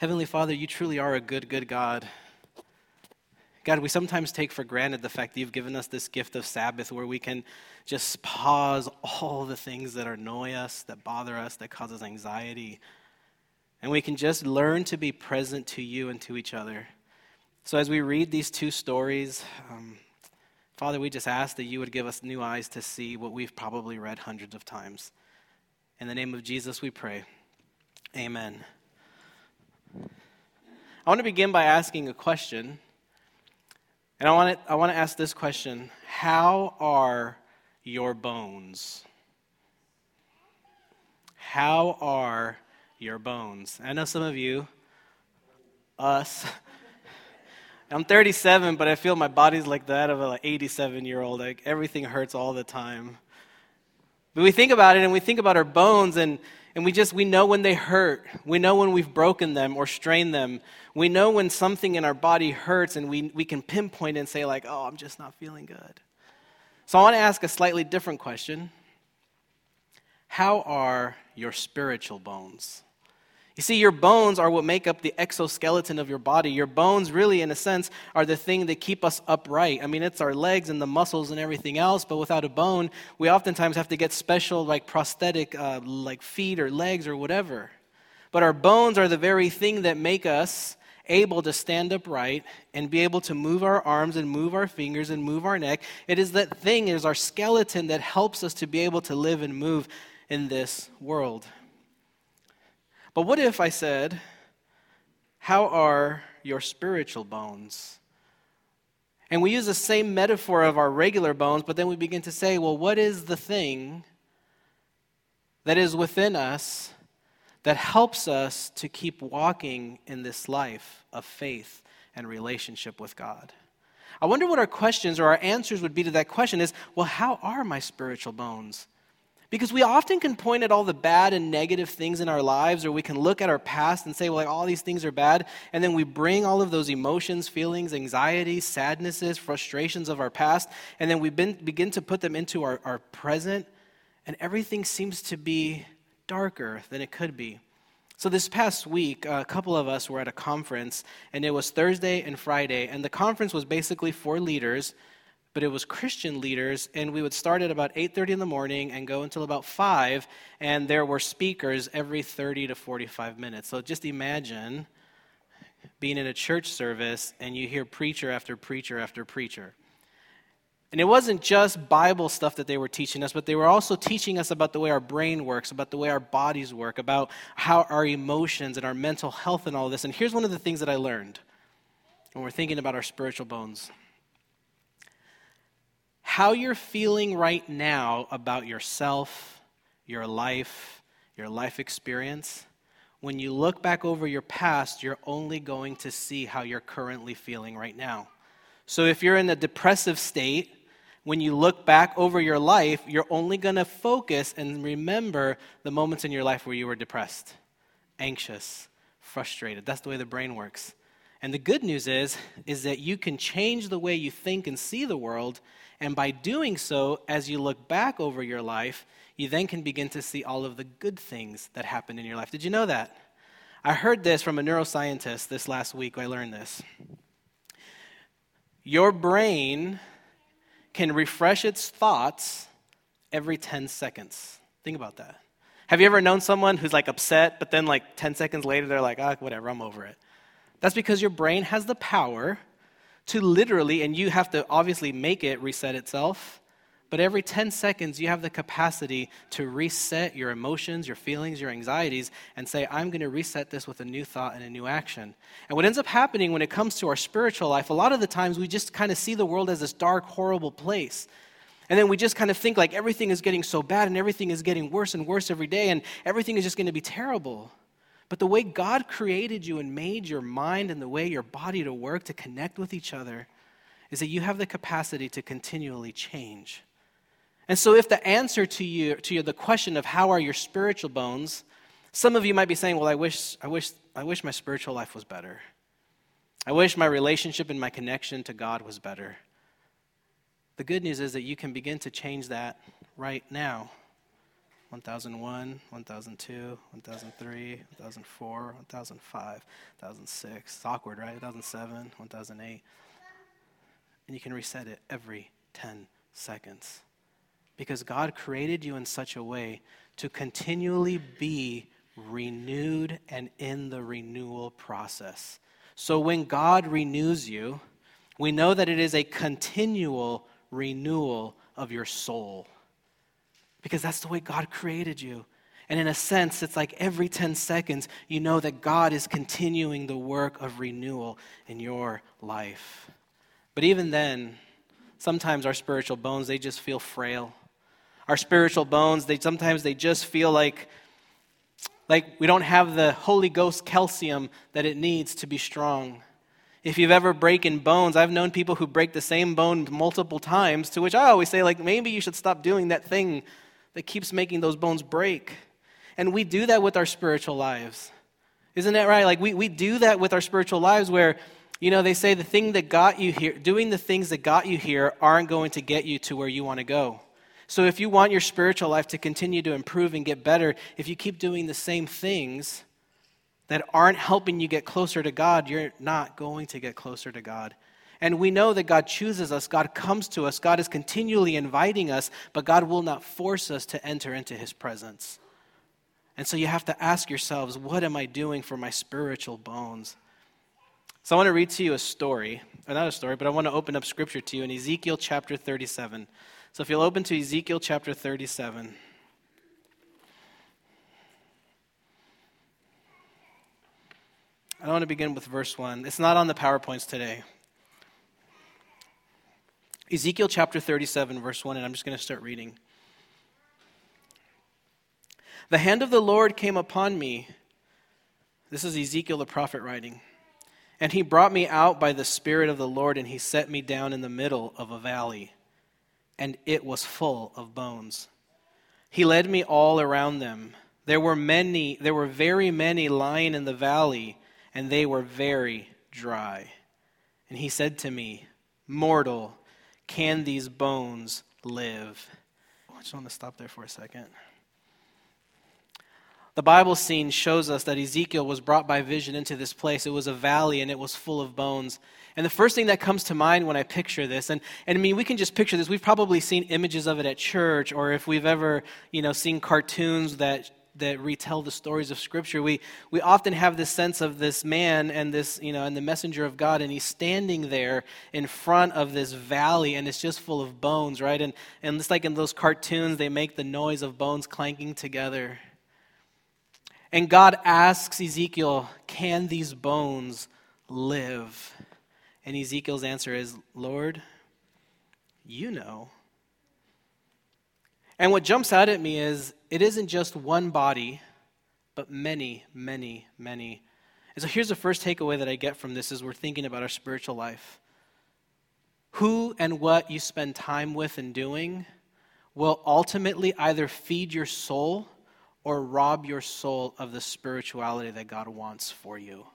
Heavenly Father, you truly are a good, good God. God, we sometimes take for granted the fact that you've given us this gift of Sabbath where we can just pause all the things that annoy us, that bother us, that cause us anxiety. And we can just learn to be present to you and to each other. So as we read these two stories, um, Father, we just ask that you would give us new eyes to see what we've probably read hundreds of times. In the name of Jesus, we pray. Amen. I want to begin by asking a question. And I want to, I want to ask this question How are your bones? How are your bones? I know some of you, us, I'm 37, but I feel my body's like that of an 87 year old. Like everything hurts all the time. But we think about it and we think about our bones and, and we just, we know when they hurt. We know when we've broken them or strained them. We know when something in our body hurts and we, we can pinpoint and say, like, oh, I'm just not feeling good. So I want to ask a slightly different question How are your spiritual bones? You see, your bones are what make up the exoskeleton of your body. Your bones, really, in a sense, are the thing that keep us upright. I mean, it's our legs and the muscles and everything else, but without a bone, we oftentimes have to get special, like prosthetic, uh, like feet or legs or whatever. But our bones are the very thing that make us able to stand upright and be able to move our arms and move our fingers and move our neck. It is that thing, it is our skeleton that helps us to be able to live and move in this world. But what if I said, How are your spiritual bones? And we use the same metaphor of our regular bones, but then we begin to say, Well, what is the thing that is within us that helps us to keep walking in this life of faith and relationship with God? I wonder what our questions or our answers would be to that question is, Well, how are my spiritual bones? Because we often can point at all the bad and negative things in our lives, or we can look at our past and say, well, like, all these things are bad. And then we bring all of those emotions, feelings, anxieties, sadnesses, frustrations of our past, and then we been, begin to put them into our, our present, and everything seems to be darker than it could be. So, this past week, a couple of us were at a conference, and it was Thursday and Friday, and the conference was basically for leaders but it was Christian leaders, and we would start at about 8:30 in the morning and go until about 5, and there were speakers every 30 to 45 minutes. So just imagine being in a church service and you hear preacher after preacher after preacher. And it wasn't just Bible stuff that they were teaching us, but they were also teaching us about the way our brain works, about the way our bodies work, about how our emotions and our mental health and all this. And here's one of the things that I learned when we're thinking about our spiritual bones how you're feeling right now about yourself, your life, your life experience, when you look back over your past, you're only going to see how you're currently feeling right now. So if you're in a depressive state, when you look back over your life, you're only going to focus and remember the moments in your life where you were depressed, anxious, frustrated. That's the way the brain works. And the good news is is that you can change the way you think and see the world and by doing so, as you look back over your life, you then can begin to see all of the good things that happened in your life. Did you know that? I heard this from a neuroscientist this last week. I learned this. Your brain can refresh its thoughts every 10 seconds. Think about that. Have you ever known someone who's like upset, but then like 10 seconds later they're like, ah, whatever, I'm over it? That's because your brain has the power to literally, and you have to obviously make it reset itself, but every 10 seconds you have the capacity to reset your emotions, your feelings, your anxieties, and say, I'm going to reset this with a new thought and a new action. And what ends up happening when it comes to our spiritual life, a lot of the times we just kind of see the world as this dark, horrible place. And then we just kind of think like everything is getting so bad and everything is getting worse and worse every day and everything is just going to be terrible. But the way God created you and made your mind and the way your body to work to connect with each other is that you have the capacity to continually change. And so if the answer to you to you, the question of how are your spiritual bones, some of you might be saying, Well, I wish, I wish, I wish my spiritual life was better. I wish my relationship and my connection to God was better. The good news is that you can begin to change that right now. 1001, 1002, 1003, 1004, 1005, 1006. It's awkward, right? 1007, 1008. And you can reset it every 10 seconds. Because God created you in such a way to continually be renewed and in the renewal process. So when God renews you, we know that it is a continual renewal of your soul. Because that's the way God created you. And in a sense, it's like every 10 seconds, you know that God is continuing the work of renewal in your life. But even then, sometimes our spiritual bones, they just feel frail. Our spiritual bones, they sometimes they just feel like like we don't have the Holy Ghost calcium that it needs to be strong. If you've ever broken bones, I've known people who break the same bone multiple times, to which I always say, like, maybe you should stop doing that thing that keeps making those bones break. And we do that with our spiritual lives. Isn't that right? Like, we, we do that with our spiritual lives where, you know, they say the thing that got you here, doing the things that got you here aren't going to get you to where you want to go. So, if you want your spiritual life to continue to improve and get better, if you keep doing the same things that aren't helping you get closer to God, you're not going to get closer to God. And we know that God chooses us, God comes to us, God is continually inviting us, but God will not force us to enter into his presence. And so you have to ask yourselves, what am I doing for my spiritual bones? So I want to read to you a story, or not a story, but I want to open up scripture to you in Ezekiel chapter 37. So if you'll open to Ezekiel chapter 37. I want to begin with verse 1. It's not on the PowerPoints today. Ezekiel chapter 37, verse 1, and I'm just going to start reading. The hand of the Lord came upon me. This is Ezekiel the prophet writing. And he brought me out by the Spirit of the Lord, and he set me down in the middle of a valley and it was full of bones. He led me all around them. There were many, there were very many lying in the valley, and they were very dry. And he said to me, Mortal, can these bones live? Oh, I just want to stop there for a second. The Bible scene shows us that Ezekiel was brought by vision into this place. It was a valley and it was full of bones. And the first thing that comes to mind when I picture this, and, and I mean, we can just picture this. We've probably seen images of it at church, or if we've ever, you know, seen cartoons that that retell the stories of Scripture, we, we often have this sense of this man and this, you know, and the messenger of God, and he's standing there in front of this valley, and it's just full of bones, right? And, and it's like in those cartoons, they make the noise of bones clanking together. And God asks Ezekiel, Can these bones live? And Ezekiel's answer is, Lord, you know. And what jumps out at me is it isn't just one body, but many, many, many. And so here's the first takeaway that I get from this as we're thinking about our spiritual life. Who and what you spend time with and doing will ultimately either feed your soul or rob your soul of the spirituality that God wants for you.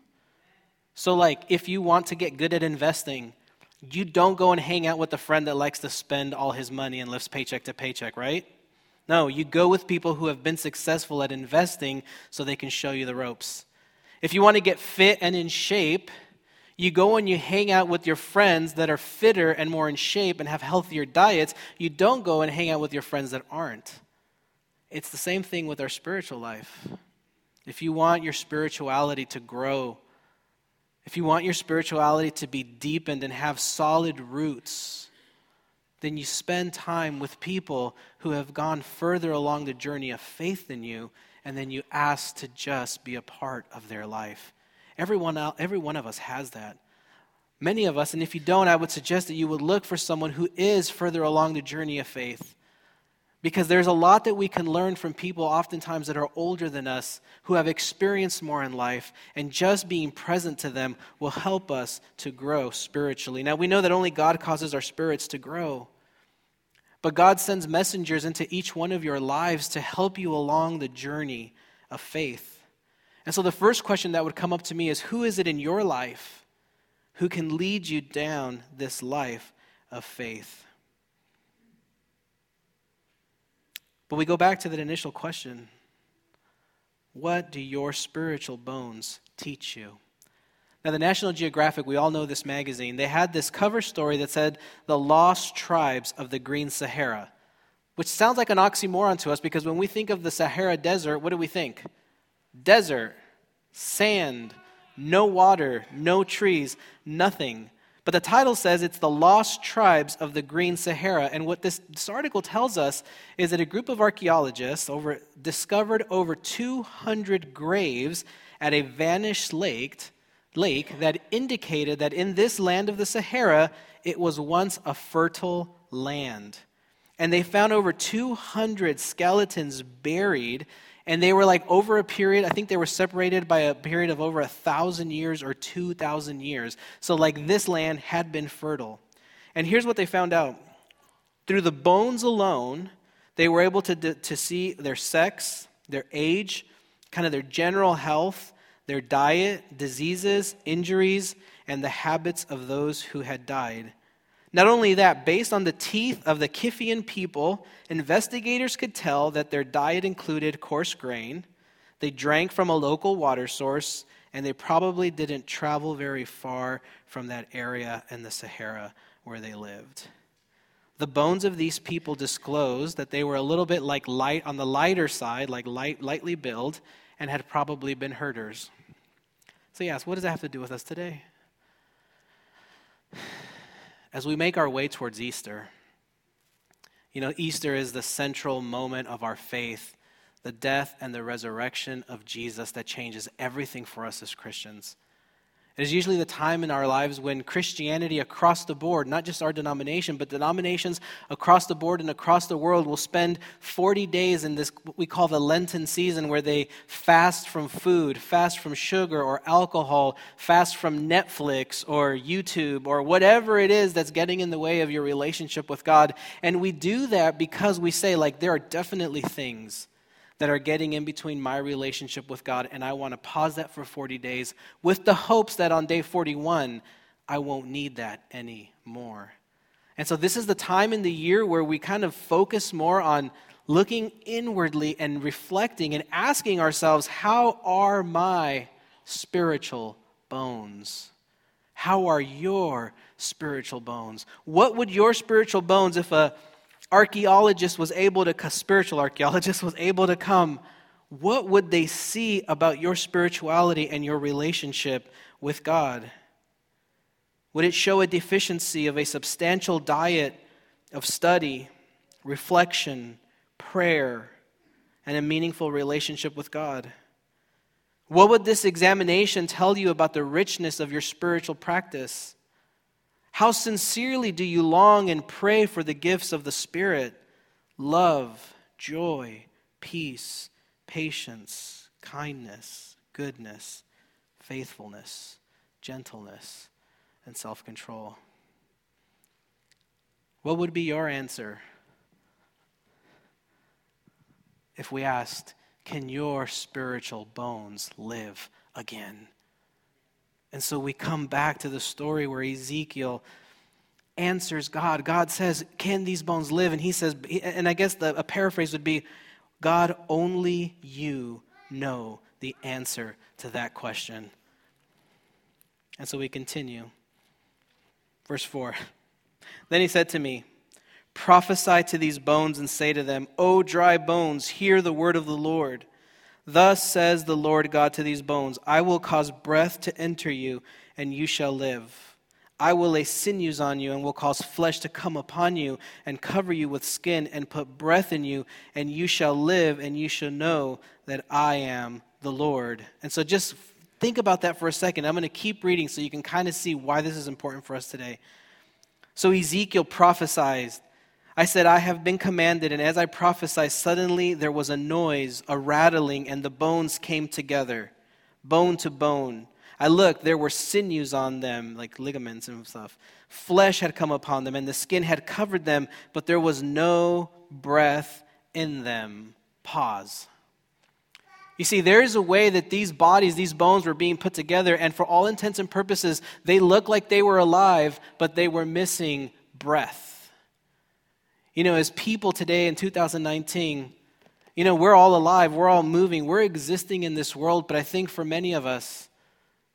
So, like, if you want to get good at investing, you don't go and hang out with a friend that likes to spend all his money and lives paycheck to paycheck, right? No, you go with people who have been successful at investing so they can show you the ropes. If you want to get fit and in shape, you go and you hang out with your friends that are fitter and more in shape and have healthier diets. You don't go and hang out with your friends that aren't. It's the same thing with our spiritual life. If you want your spirituality to grow, if you want your spirituality to be deepened and have solid roots, then you spend time with people who have gone further along the journey of faith than you, and then you ask to just be a part of their life. Everyone, every one of us has that. Many of us, and if you don't, I would suggest that you would look for someone who is further along the journey of faith because there's a lot that we can learn from people, oftentimes, that are older than us, who have experienced more in life, and just being present to them will help us to grow spiritually. Now, we know that only God causes our spirits to grow, but God sends messengers into each one of your lives to help you along the journey of faith. And so, the first question that would come up to me is Who is it in your life who can lead you down this life of faith? But we go back to that initial question What do your spiritual bones teach you? Now, the National Geographic, we all know this magazine, they had this cover story that said, The Lost Tribes of the Green Sahara, which sounds like an oxymoron to us because when we think of the Sahara Desert, what do we think? Desert, sand, no water, no trees, nothing. But the title says it's the lost tribes of the Green Sahara. And what this, this article tells us is that a group of archaeologists over, discovered over 200 graves at a vanished lake lake that indicated that in this land of the Sahara, it was once a fertile land. And they found over 200 skeletons buried, and they were like over a period, I think they were separated by a period of over a thousand years or 2,000 years. So, like, this land had been fertile. And here's what they found out through the bones alone, they were able to, to see their sex, their age, kind of their general health, their diet, diseases, injuries, and the habits of those who had died. Not only that, based on the teeth of the Kiffian people, investigators could tell that their diet included coarse grain, they drank from a local water source, and they probably didn't travel very far from that area in the Sahara where they lived. The bones of these people disclosed that they were a little bit like light on the lighter side, like light, lightly built, and had probably been herders. So, yes, what does that have to do with us today? As we make our way towards Easter, you know, Easter is the central moment of our faith, the death and the resurrection of Jesus that changes everything for us as Christians. It is usually the time in our lives when Christianity across the board, not just our denomination, but denominations across the board and across the world will spend 40 days in this, what we call the Lenten season, where they fast from food, fast from sugar or alcohol, fast from Netflix or YouTube or whatever it is that's getting in the way of your relationship with God. And we do that because we say, like, there are definitely things that are getting in between my relationship with God, and I want to pause that for 40 days with the hopes that on day 41, I won't need that anymore. And so, this is the time in the year where we kind of focus more on looking inwardly and reflecting and asking ourselves, How are my spiritual bones? How are your spiritual bones? What would your spiritual bones, if a archaeologist was able to, spiritual archaeologist was able to come, what would they see about your spirituality and your relationship with God? Would it show a deficiency of a substantial diet of study, reflection, prayer, and a meaningful relationship with God? What would this examination tell you about the richness of your spiritual practice? How sincerely do you long and pray for the gifts of the Spirit love, joy, peace, patience, kindness, goodness, faithfulness, gentleness, and self control? What would be your answer if we asked, Can your spiritual bones live again? And so we come back to the story where Ezekiel answers God. God says, Can these bones live? And he says, and I guess the, a paraphrase would be, God, only you know the answer to that question. And so we continue. Verse 4 Then he said to me, Prophesy to these bones and say to them, O dry bones, hear the word of the Lord. Thus says the Lord God to these bones I will cause breath to enter you, and you shall live. I will lay sinews on you, and will cause flesh to come upon you, and cover you with skin, and put breath in you, and you shall live, and you shall know that I am the Lord. And so just think about that for a second. I'm going to keep reading so you can kind of see why this is important for us today. So Ezekiel prophesies I said, I have been commanded, and as I prophesied, suddenly there was a noise, a rattling, and the bones came together, bone to bone. I looked, there were sinews on them, like ligaments and stuff. Flesh had come upon them, and the skin had covered them, but there was no breath in them. Pause. You see, there is a way that these bodies, these bones were being put together, and for all intents and purposes, they looked like they were alive, but they were missing breath. You know, as people today in 2019, you know, we're all alive, we're all moving, we're existing in this world, but I think for many of us,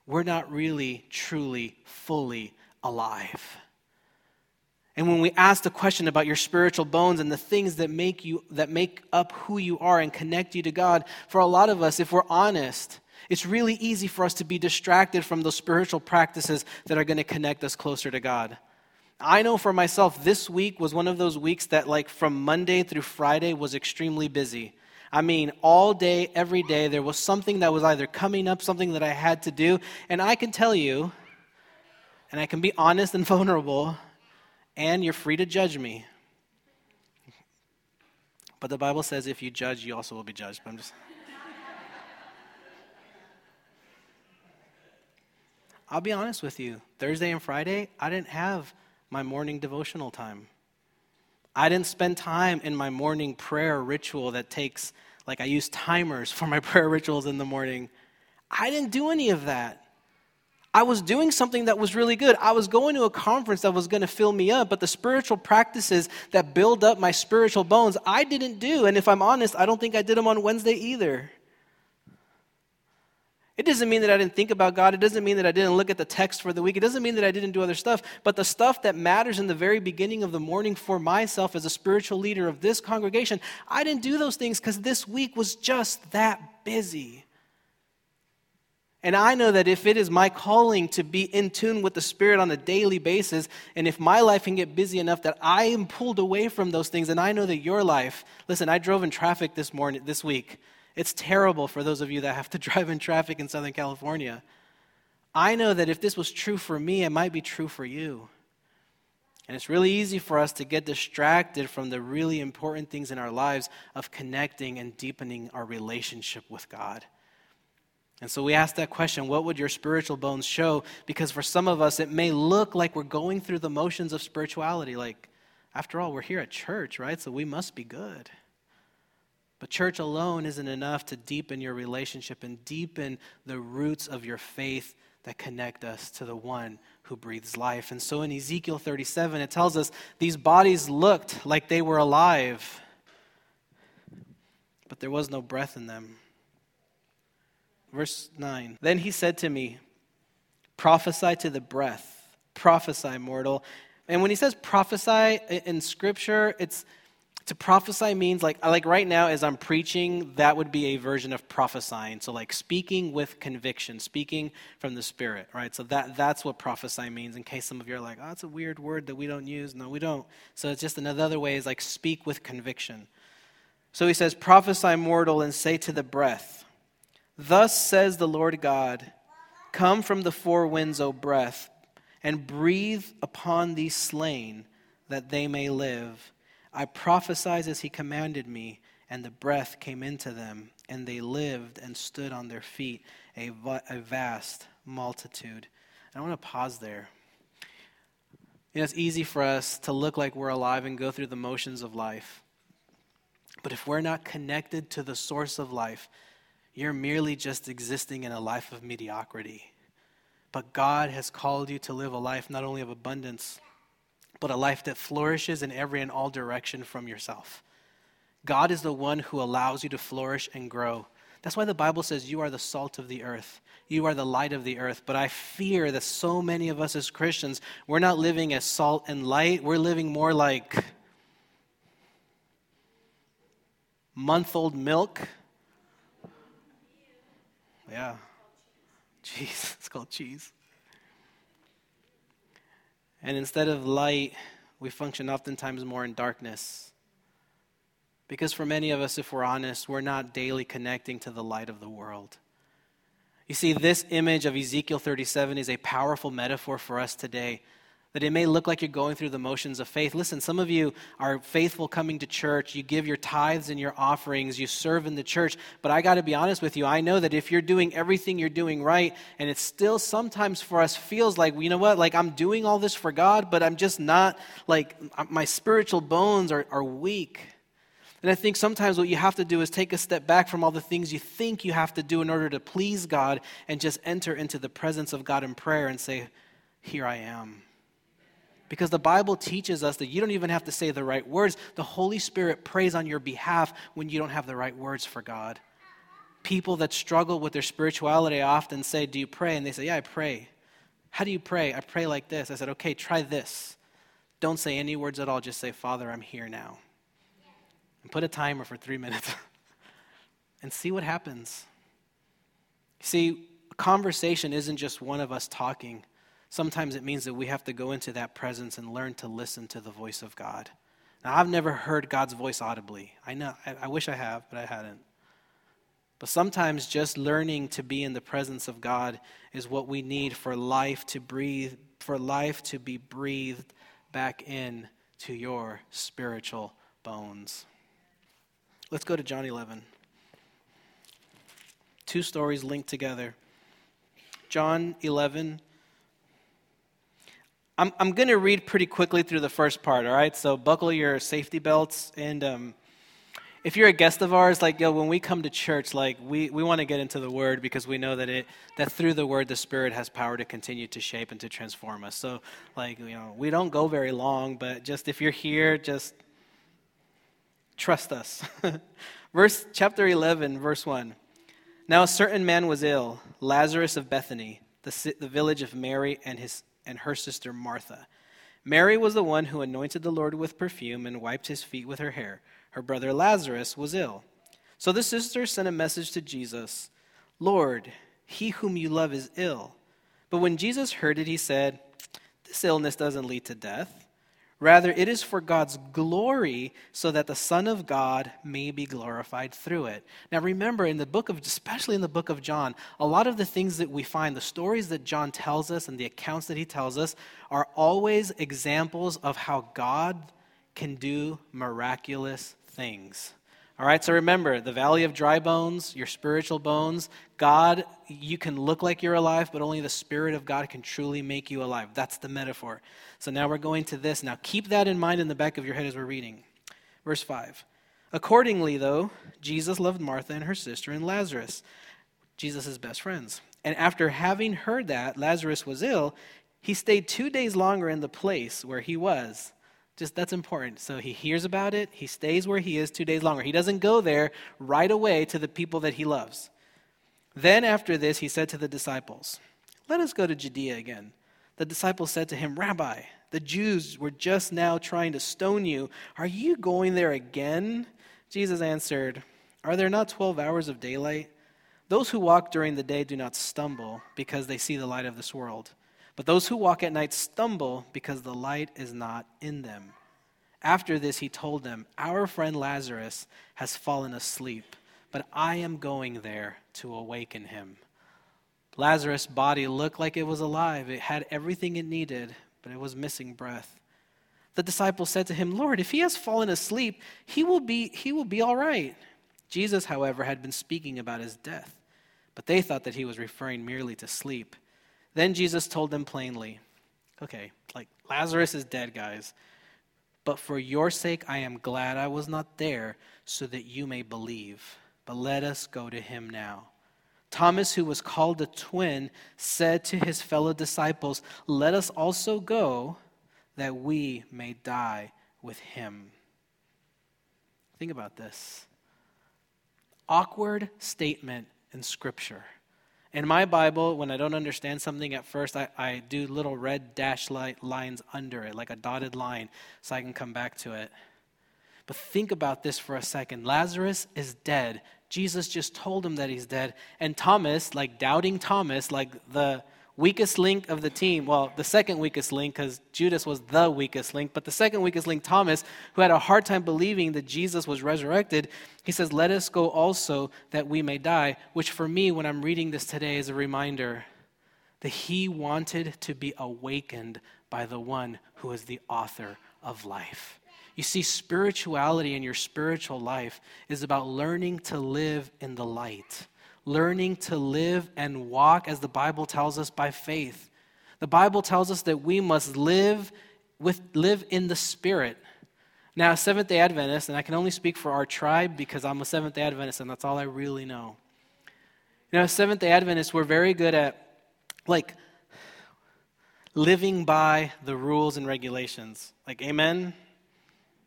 we're not really, truly, fully alive. And when we ask the question about your spiritual bones and the things that make you that make up who you are and connect you to God, for a lot of us, if we're honest, it's really easy for us to be distracted from those spiritual practices that are going to connect us closer to God. I know for myself, this week was one of those weeks that, like, from Monday through Friday was extremely busy. I mean, all day, every day, there was something that was either coming up, something that I had to do. And I can tell you, and I can be honest and vulnerable, and you're free to judge me. But the Bible says if you judge, you also will be judged. But I'm just. I'll be honest with you. Thursday and Friday, I didn't have my morning devotional time. I didn't spend time in my morning prayer ritual that takes, like, I use timers for my prayer rituals in the morning. I didn't do any of that. I was doing something that was really good. I was going to a conference that was going to fill me up, but the spiritual practices that build up my spiritual bones, I didn't do. And if I'm honest, I don't think I did them on Wednesday either. It doesn't mean that I didn't think about God. It doesn't mean that I didn't look at the text for the week. It doesn't mean that I didn't do other stuff. But the stuff that matters in the very beginning of the morning for myself as a spiritual leader of this congregation, I didn't do those things because this week was just that busy. And I know that if it is my calling to be in tune with the Spirit on a daily basis, and if my life can get busy enough that I am pulled away from those things, and I know that your life, listen, I drove in traffic this morning, this week. It's terrible for those of you that have to drive in traffic in Southern California. I know that if this was true for me, it might be true for you. And it's really easy for us to get distracted from the really important things in our lives of connecting and deepening our relationship with God. And so we ask that question what would your spiritual bones show? Because for some of us, it may look like we're going through the motions of spirituality. Like, after all, we're here at church, right? So we must be good. But church alone isn't enough to deepen your relationship and deepen the roots of your faith that connect us to the one who breathes life. And so in Ezekiel 37, it tells us these bodies looked like they were alive, but there was no breath in them. Verse 9 Then he said to me, Prophesy to the breath, prophesy, mortal. And when he says prophesy in Scripture, it's to prophesy means like like right now as i'm preaching that would be a version of prophesying. So like speaking with conviction speaking from the spirit right? So that that's what prophesy means in case some of you are like oh that's a weird word that we don't use. No we don't. So it's just another way is like speak with conviction. So he says prophesy mortal and say to the breath thus says the lord god come from the four winds o breath and breathe upon these slain that they may live I prophesied as he commanded me, and the breath came into them, and they lived and stood on their feet, a, a vast multitude. I want to pause there. You know, it's easy for us to look like we're alive and go through the motions of life. But if we're not connected to the source of life, you're merely just existing in a life of mediocrity. But God has called you to live a life not only of abundance, but a life that flourishes in every and all direction from yourself. God is the one who allows you to flourish and grow. That's why the Bible says you are the salt of the earth. You are the light of the earth. But I fear that so many of us as Christians, we're not living as salt and light. We're living more like month old milk. Yeah. Cheese. It's called cheese. And instead of light, we function oftentimes more in darkness. Because for many of us, if we're honest, we're not daily connecting to the light of the world. You see, this image of Ezekiel 37 is a powerful metaphor for us today that it may look like you're going through the motions of faith. Listen, some of you are faithful coming to church. You give your tithes and your offerings. You serve in the church. But I got to be honest with you. I know that if you're doing everything you're doing right, and it still sometimes for us feels like, you know what, like I'm doing all this for God, but I'm just not, like, uh, my spiritual bones are, are weak. And I think sometimes what you have to do is take a step back from all the things you think you have to do in order to please God and just enter into the presence of God in prayer and say, Here I am. Because the Bible teaches us that you don't even have to say the right words. The Holy Spirit prays on your behalf when you don't have the right words for God. People that struggle with their spirituality often say, Do you pray? And they say, Yeah, I pray. How do you pray? I pray like this. I said, Okay, try this. Don't say any words at all. Just say, Father, I'm here now. And put a timer for three minutes and see what happens. See, conversation isn't just one of us talking. Sometimes it means that we have to go into that presence and learn to listen to the voice of God. Now, I've never heard God's voice audibly. I know, I, I wish I have, but I hadn't. But sometimes just learning to be in the presence of God is what we need for life to breathe, for life to be breathed back in to your spiritual bones. Let's go to John 11. Two stories linked together. John 11. I'm, I'm going to read pretty quickly through the first part, all right? So buckle your safety belts. And um, if you're a guest of ours, like, yo, when we come to church, like, we, we want to get into the Word because we know that, it, that through the Word, the Spirit has power to continue to shape and to transform us. So, like, you know, we don't go very long, but just if you're here, just trust us. verse chapter 11, verse 1. Now a certain man was ill, Lazarus of Bethany, the, the village of Mary and, his, and her sister Martha. Mary was the one who anointed the Lord with perfume and wiped his feet with her hair. Her brother Lazarus was ill. So the sisters sent a message to Jesus Lord, he whom you love is ill. But when Jesus heard it, he said, This illness doesn't lead to death. Rather, it is for God's glory, so that the Son of God may be glorified through it. Now, remember, in the book of, especially in the book of John, a lot of the things that we find, the stories that John tells us and the accounts that he tells us, are always examples of how God can do miraculous things. All right, so remember the valley of dry bones, your spiritual bones. God, you can look like you're alive, but only the Spirit of God can truly make you alive. That's the metaphor. So now we're going to this. Now keep that in mind in the back of your head as we're reading. Verse 5. Accordingly, though, Jesus loved Martha and her sister and Lazarus, Jesus' best friends. And after having heard that Lazarus was ill, he stayed two days longer in the place where he was. Just that's important. So he hears about it, he stays where he is two days longer. He doesn't go there right away to the people that he loves. Then after this, he said to the disciples, Let us go to Judea again. The disciples said to him, Rabbi, the Jews were just now trying to stone you. Are you going there again? Jesus answered, Are there not 12 hours of daylight? Those who walk during the day do not stumble because they see the light of this world. But those who walk at night stumble because the light is not in them. After this, he told them, Our friend Lazarus has fallen asleep, but I am going there to awaken him. Lazarus' body looked like it was alive. It had everything it needed, but it was missing breath. The disciples said to him, Lord, if he has fallen asleep, he will be, he will be all right. Jesus, however, had been speaking about his death, but they thought that he was referring merely to sleep. Then Jesus told them plainly, okay, like Lazarus is dead, guys. But for your sake, I am glad I was not there so that you may believe. But let us go to him now. Thomas, who was called the twin, said to his fellow disciples, Let us also go that we may die with him. Think about this awkward statement in Scripture. In my Bible, when I don't understand something at first, I, I do little red dash light lines under it, like a dotted line, so I can come back to it. But think about this for a second. Lazarus is dead. Jesus just told him that he's dead. And Thomas, like doubting Thomas, like the weakest link of the team, well, the second weakest link, because Judas was the weakest link, but the second weakest link, Thomas, who had a hard time believing that Jesus was resurrected, he says, Let us go also that we may die, which for me, when I'm reading this today, is a reminder that he wanted to be awakened by the one who is the author of life. You see, spirituality in your spiritual life is about learning to live in the light learning to live and walk, as the Bible tells us, by faith. The Bible tells us that we must live, with, live in the Spirit. Now, Seventh day Adventist, and I can only speak for our tribe because I'm a Seventh day Adventist and that's all I really know. You know, Seventh day Adventists, we're very good at, like, living by the rules and regulations. Like, amen?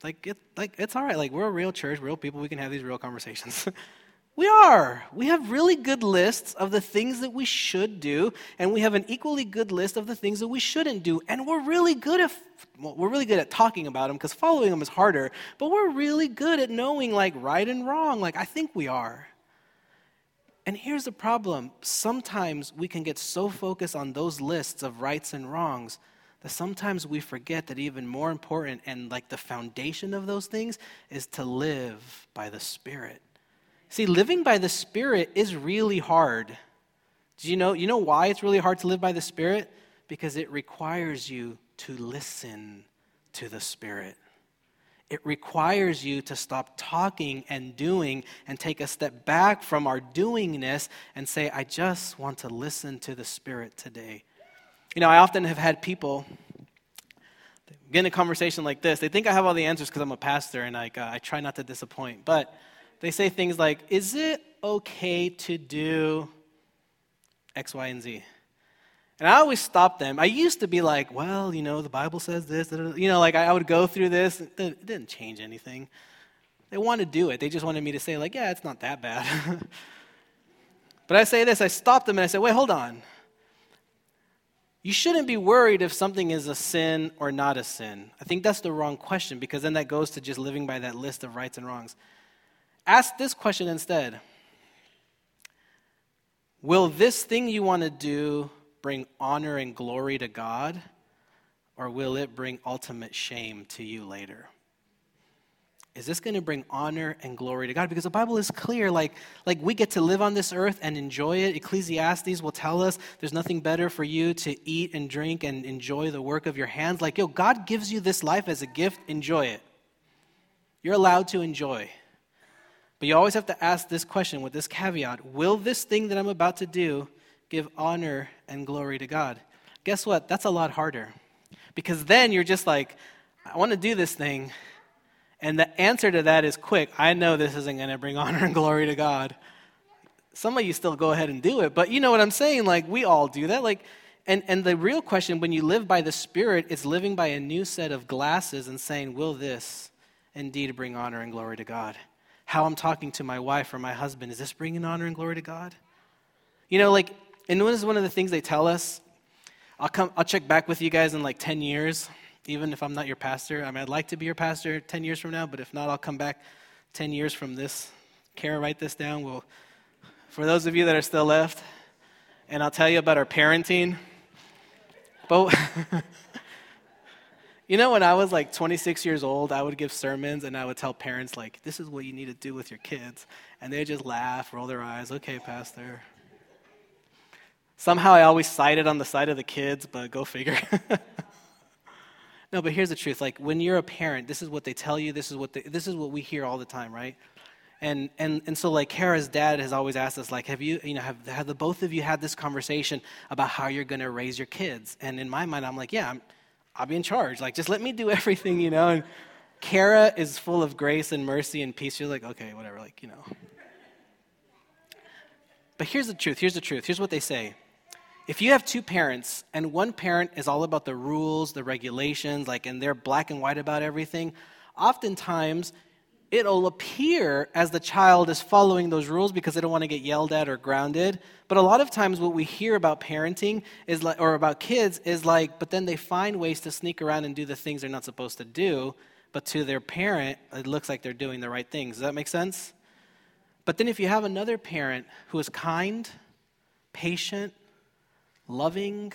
Like, it, like it's all right. Like, we're a real church, real people. We can have these real conversations. we are. We have really good lists of the things that we should do, and we have an equally good list of the things that we shouldn't do. And we're really good at well, we're really good at talking about them because following them is harder. But we're really good at knowing like right and wrong. Like I think we are. And here's the problem sometimes we can get so focused on those lists of rights and wrongs that sometimes we forget that even more important and like the foundation of those things is to live by the Spirit. See, living by the Spirit is really hard. Do you know, you know why it's really hard to live by the Spirit? Because it requires you to listen to the Spirit. It requires you to stop talking and doing and take a step back from our doingness and say, I just want to listen to the Spirit today. You know, I often have had people get in a conversation like this. They think I have all the answers because I'm a pastor and like, uh, I try not to disappoint. But they say things like, Is it okay to do X, Y, and Z? And I always stop them. I used to be like, well, you know, the Bible says this. You know, like I would go through this. It didn't change anything. They want to do it. They just wanted me to say, like, yeah, it's not that bad. but I say this I stop them and I say, wait, hold on. You shouldn't be worried if something is a sin or not a sin. I think that's the wrong question because then that goes to just living by that list of rights and wrongs. Ask this question instead Will this thing you want to do bring honor and glory to God, or will it bring ultimate shame to you later? Is this going to bring honor and glory to God? Because the Bible is clear, like, like we get to live on this earth and enjoy it. Ecclesiastes will tell us there's nothing better for you to eat and drink and enjoy the work of your hands. Like, yo, God gives you this life as a gift, enjoy it. You're allowed to enjoy. But you always have to ask this question with this caveat Will this thing that I'm about to do give honor and glory to God. Guess what? That's a lot harder. Because then you're just like, I want to do this thing. And the answer to that is quick. I know this isn't going to bring honor and glory to God. Some of you still go ahead and do it, but you know what I'm saying? Like, we all do that. Like, and, and the real question when you live by the Spirit is living by a new set of glasses and saying, Will this indeed bring honor and glory to God? How I'm talking to my wife or my husband, is this bringing honor and glory to God? You know, like and what is one of the things they tell us? I'll come I'll check back with you guys in like 10 years, even if I'm not your pastor. I mean, I'd like to be your pastor 10 years from now, but if not, I'll come back 10 years from this. Kara, write this down. We'll, for those of you that are still left, and I'll tell you about our parenting. But you know, when I was like 26 years old, I would give sermons and I would tell parents, like, this is what you need to do with your kids. And they just laugh, roll their eyes, okay, pastor. Somehow I always sided on the side of the kids, but go figure. no, but here's the truth. Like when you're a parent, this is what they tell you, this is what they, this is what we hear all the time, right? And, and, and so like Kara's dad has always asked us like have you you know have, have the both of you had this conversation about how you're going to raise your kids and in my mind i'm like yeah I'm, i'll be in charge. Like just let me do everything you know? And kara is full of grace and mercy and peace. She's like okay whatever like you know. But here's the truth. Here's the truth. Here's what they say. If you have two parents and one parent is all about the rules, the regulations, like, and they're black and white about everything, oftentimes it'll appear as the child is following those rules because they don't want to get yelled at or grounded. But a lot of times, what we hear about parenting is like, or about kids is like, but then they find ways to sneak around and do the things they're not supposed to do. But to their parent, it looks like they're doing the right things. Does that make sense? But then, if you have another parent who is kind, patient, loving,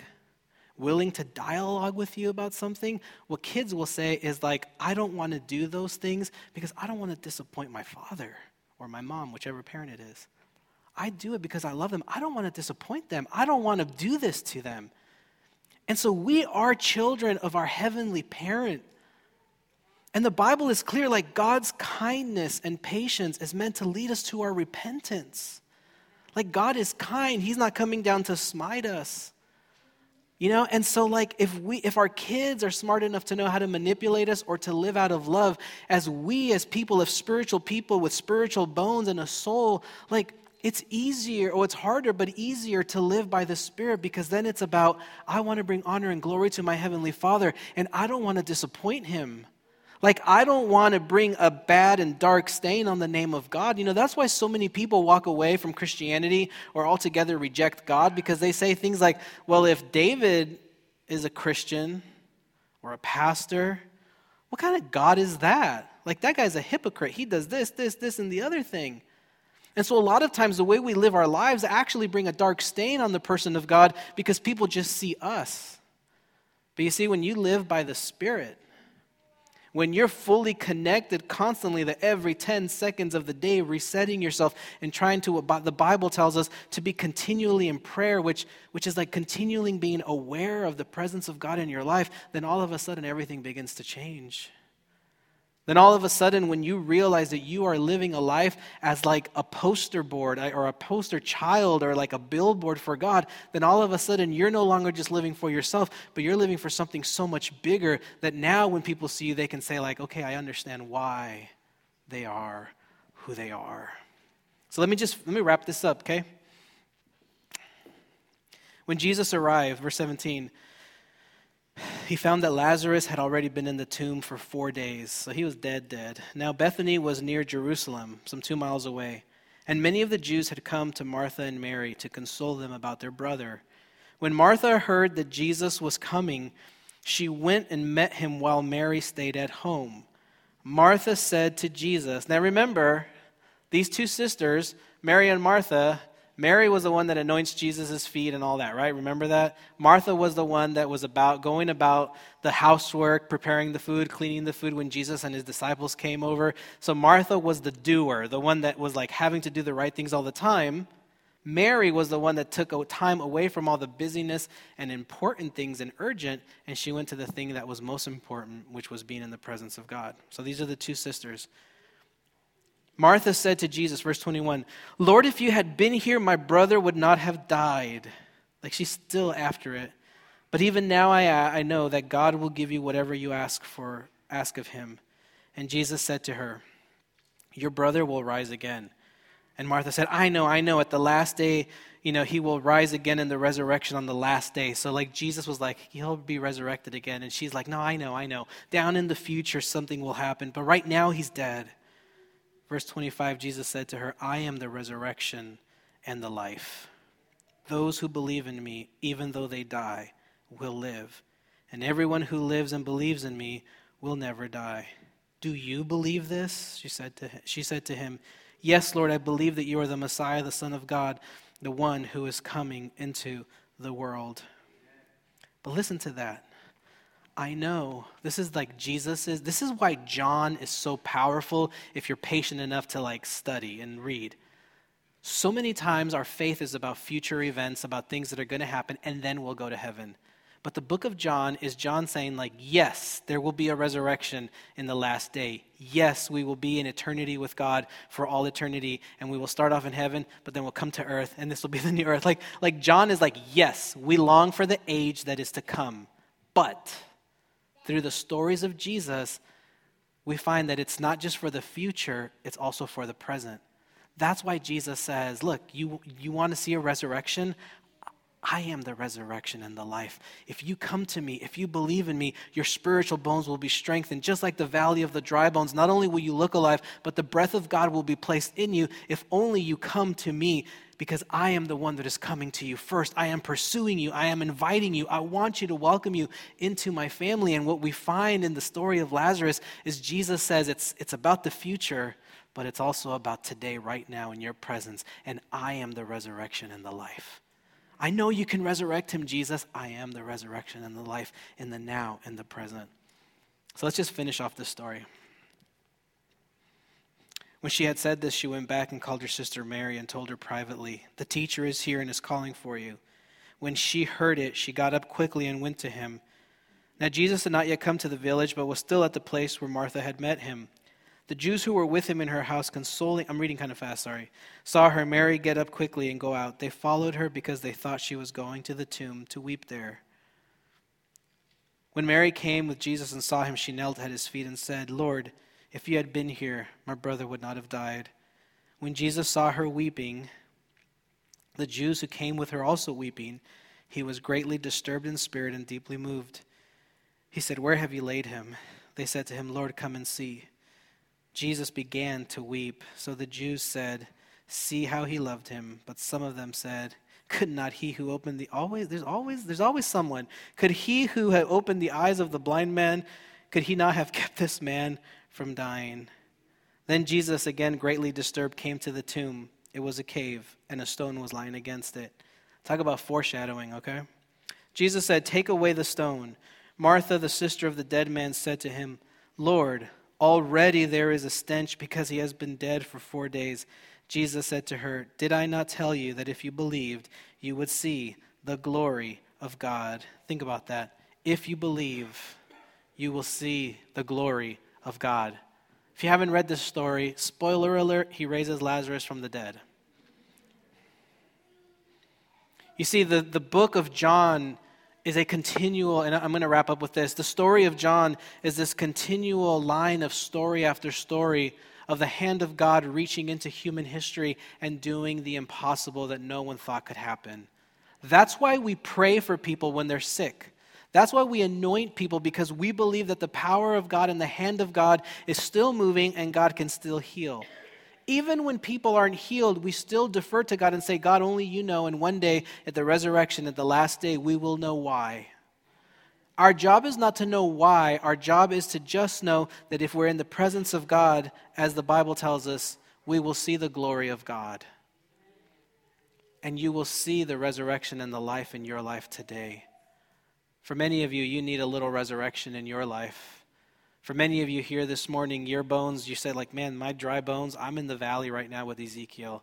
willing to dialogue with you about something, what kids will say is like, I don't want to do those things because I don't want to disappoint my father or my mom, whichever parent it is. I do it because I love them. I don't want to disappoint them. I don't want to do this to them. And so we are children of our heavenly parent. And the Bible is clear like God's kindness and patience is meant to lead us to our repentance. Like, God is kind. He's not coming down to smite us. You know, and so like if we if our kids are smart enough to know how to manipulate us or to live out of love, as we as people of spiritual people with spiritual bones and a soul, like it's easier, or it's harder, but easier to live by the Spirit because then it's about, I want to bring honor and glory to my Heavenly Father, and I don't want to disappoint Him. Like, I don't want to bring a bad and dark stain on the name of God. You know, that's why so many people walk away from Christianity or altogether reject God because they say things like, well, if David is a Christian or a pastor, what kind of God is that? Like, that guy's a hypocrite. He does this, this, this, and the other thing. And so, a lot of times, the way we live our lives actually bring a dark stain on the person of God because people just see us. But you see, when you live by the Spirit, when you're fully connected constantly, that every 10 seconds of the day, resetting yourself and trying to, what the Bible tells us, to be continually in prayer, which, which is like continually being aware of the presence of God in your life, then all of a sudden everything begins to change then all of a sudden, when you realize that you are living a life as like a poster board or a poster child or like a billboard for God, then all of a sudden you're no longer just living for yourself, but you're living for something so much bigger that now when people see you, they can say, like, okay, I understand why they are who they are. So let me just let me wrap this up, okay? When Jesus arrived, verse 17, he found that Lazarus had already been in the tomb for four days, so he was dead, dead. Now, Bethany was near Jerusalem, some two miles away, and many of the Jews had come to Martha and Mary to console them about their brother. When Martha heard that Jesus was coming, she went and met him while Mary stayed at home. Martha said to Jesus, Now remember, these two sisters, Mary and Martha, Mary was the one that anoints Jesus' feet and all that, right? Remember that? Martha was the one that was about going about the housework, preparing the food, cleaning the food when Jesus and his disciples came over. So Martha was the doer, the one that was like having to do the right things all the time. Mary was the one that took time away from all the busyness and important things and urgent, and she went to the thing that was most important, which was being in the presence of God. So these are the two sisters. Martha said to Jesus, verse 21, Lord, if you had been here, my brother would not have died. Like she's still after it. But even now I, uh, I know that God will give you whatever you ask for, ask of him. And Jesus said to her, Your brother will rise again. And Martha said, I know, I know. At the last day, you know, he will rise again in the resurrection on the last day. So, like, Jesus was like, he'll be resurrected again. And she's like, no, I know, I know. Down in the future, something will happen. But right now, he's dead. Verse 25, Jesus said to her, I am the resurrection and the life. Those who believe in me, even though they die, will live. And everyone who lives and believes in me will never die. Do you believe this? She said to him, she said to him Yes, Lord, I believe that you are the Messiah, the Son of God, the one who is coming into the world. But listen to that. I know. This is like Jesus is. This is why John is so powerful if you're patient enough to like study and read. So many times our faith is about future events, about things that are going to happen, and then we'll go to heaven. But the book of John is John saying, like, yes, there will be a resurrection in the last day. Yes, we will be in eternity with God for all eternity, and we will start off in heaven, but then we'll come to earth, and this will be the new earth. Like, like John is like, yes, we long for the age that is to come. But through the stories of Jesus, we find that it's not just for the future, it's also for the present. That's why Jesus says, Look, you, you want to see a resurrection? I am the resurrection and the life. If you come to me, if you believe in me, your spiritual bones will be strengthened. Just like the valley of the dry bones, not only will you look alive, but the breath of God will be placed in you if only you come to me because I am the one that is coming to you first. I am pursuing you. I am inviting you. I want you to welcome you into my family. And what we find in the story of Lazarus is Jesus says it's, it's about the future, but it's also about today, right now, in your presence. And I am the resurrection and the life. I know you can resurrect him, Jesus. I am the resurrection and the life in the now and the present. So let's just finish off this story. When she had said this, she went back and called her sister Mary and told her privately, The teacher is here and is calling for you. When she heard it, she got up quickly and went to him. Now, Jesus had not yet come to the village, but was still at the place where Martha had met him. The Jews who were with him in her house, consoling, I'm reading kind of fast, sorry, saw her, Mary, get up quickly and go out. They followed her because they thought she was going to the tomb to weep there. When Mary came with Jesus and saw him, she knelt at his feet and said, Lord, if you had been here, my brother would not have died. When Jesus saw her weeping, The Jews who came with her also weeping. He was greatly disturbed in spirit and deeply moved. He said, Where have you laid him? They said to him, Lord, come and see. Jesus began to weep. So the Jews said, See how he loved him. But some of them said, Could not he who opened the always there's always there's always someone. Could he who had opened the eyes of the blind man, could he not have kept this man from dying? Then Jesus, again greatly disturbed, came to the tomb. It was a cave, and a stone was lying against it. Talk about foreshadowing, okay? Jesus said, Take away the stone. Martha, the sister of the dead man, said to him, Lord, already there is a stench because he has been dead for four days. Jesus said to her, Did I not tell you that if you believed, you would see the glory of God? Think about that. If you believe, you will see the glory of God. If you haven't read this story, spoiler alert, he raises Lazarus from the dead. You see, the, the book of John is a continual, and I'm going to wrap up with this. The story of John is this continual line of story after story of the hand of God reaching into human history and doing the impossible that no one thought could happen. That's why we pray for people when they're sick. That's why we anoint people because we believe that the power of God and the hand of God is still moving and God can still heal. Even when people aren't healed, we still defer to God and say, God, only you know. And one day at the resurrection, at the last day, we will know why. Our job is not to know why. Our job is to just know that if we're in the presence of God, as the Bible tells us, we will see the glory of God. And you will see the resurrection and the life in your life today. For many of you, you need a little resurrection in your life. For many of you here this morning, your bones, you say, like, man, my dry bones, I'm in the valley right now with Ezekiel.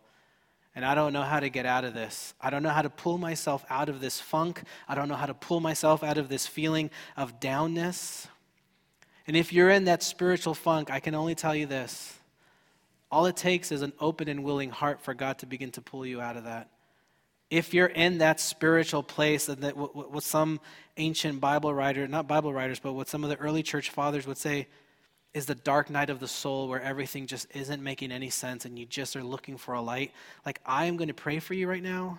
And I don't know how to get out of this. I don't know how to pull myself out of this funk. I don't know how to pull myself out of this feeling of downness. And if you're in that spiritual funk, I can only tell you this all it takes is an open and willing heart for God to begin to pull you out of that if you're in that spiritual place, and that what, what some ancient Bible writer, not Bible writers, but what some of the early church fathers would say is the dark night of the soul where everything just isn't making any sense and you just are looking for a light. Like, I am going to pray for you right now,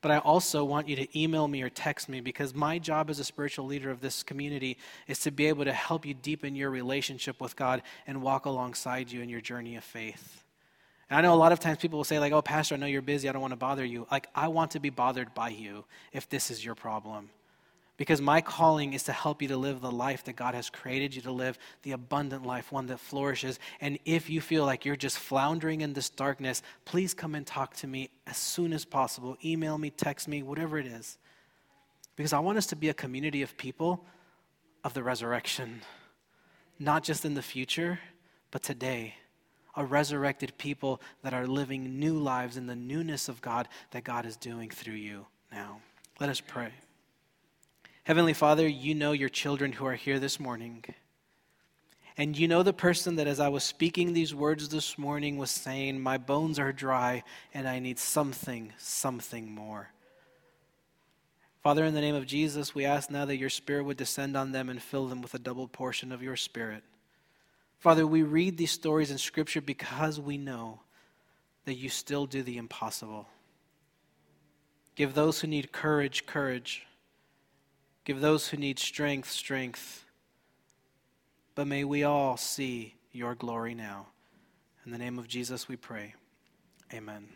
but I also want you to email me or text me because my job as a spiritual leader of this community is to be able to help you deepen your relationship with God and walk alongside you in your journey of faith. And I know a lot of times people will say, like, oh, Pastor, I know you're busy. I don't want to bother you. Like, I want to be bothered by you if this is your problem. Because my calling is to help you to live the life that God has created you to live, the abundant life, one that flourishes. And if you feel like you're just floundering in this darkness, please come and talk to me as soon as possible. Email me, text me, whatever it is. Because I want us to be a community of people of the resurrection, not just in the future, but today a resurrected people that are living new lives in the newness of God that God is doing through you now. Let us pray. Heavenly Father, you know your children who are here this morning. And you know the person that, as I was speaking these words this morning, was saying, My bones are dry and I need something, something more. Father, in the name of Jesus, we ask now that your Spirit would descend on them and fill them with a double portion of your Spirit. Father, we read these stories in Scripture because we know that you still do the impossible. Give those who need courage, courage. Give those who need strength, strength. But may we all see your glory now. In the name of Jesus we pray. Amen.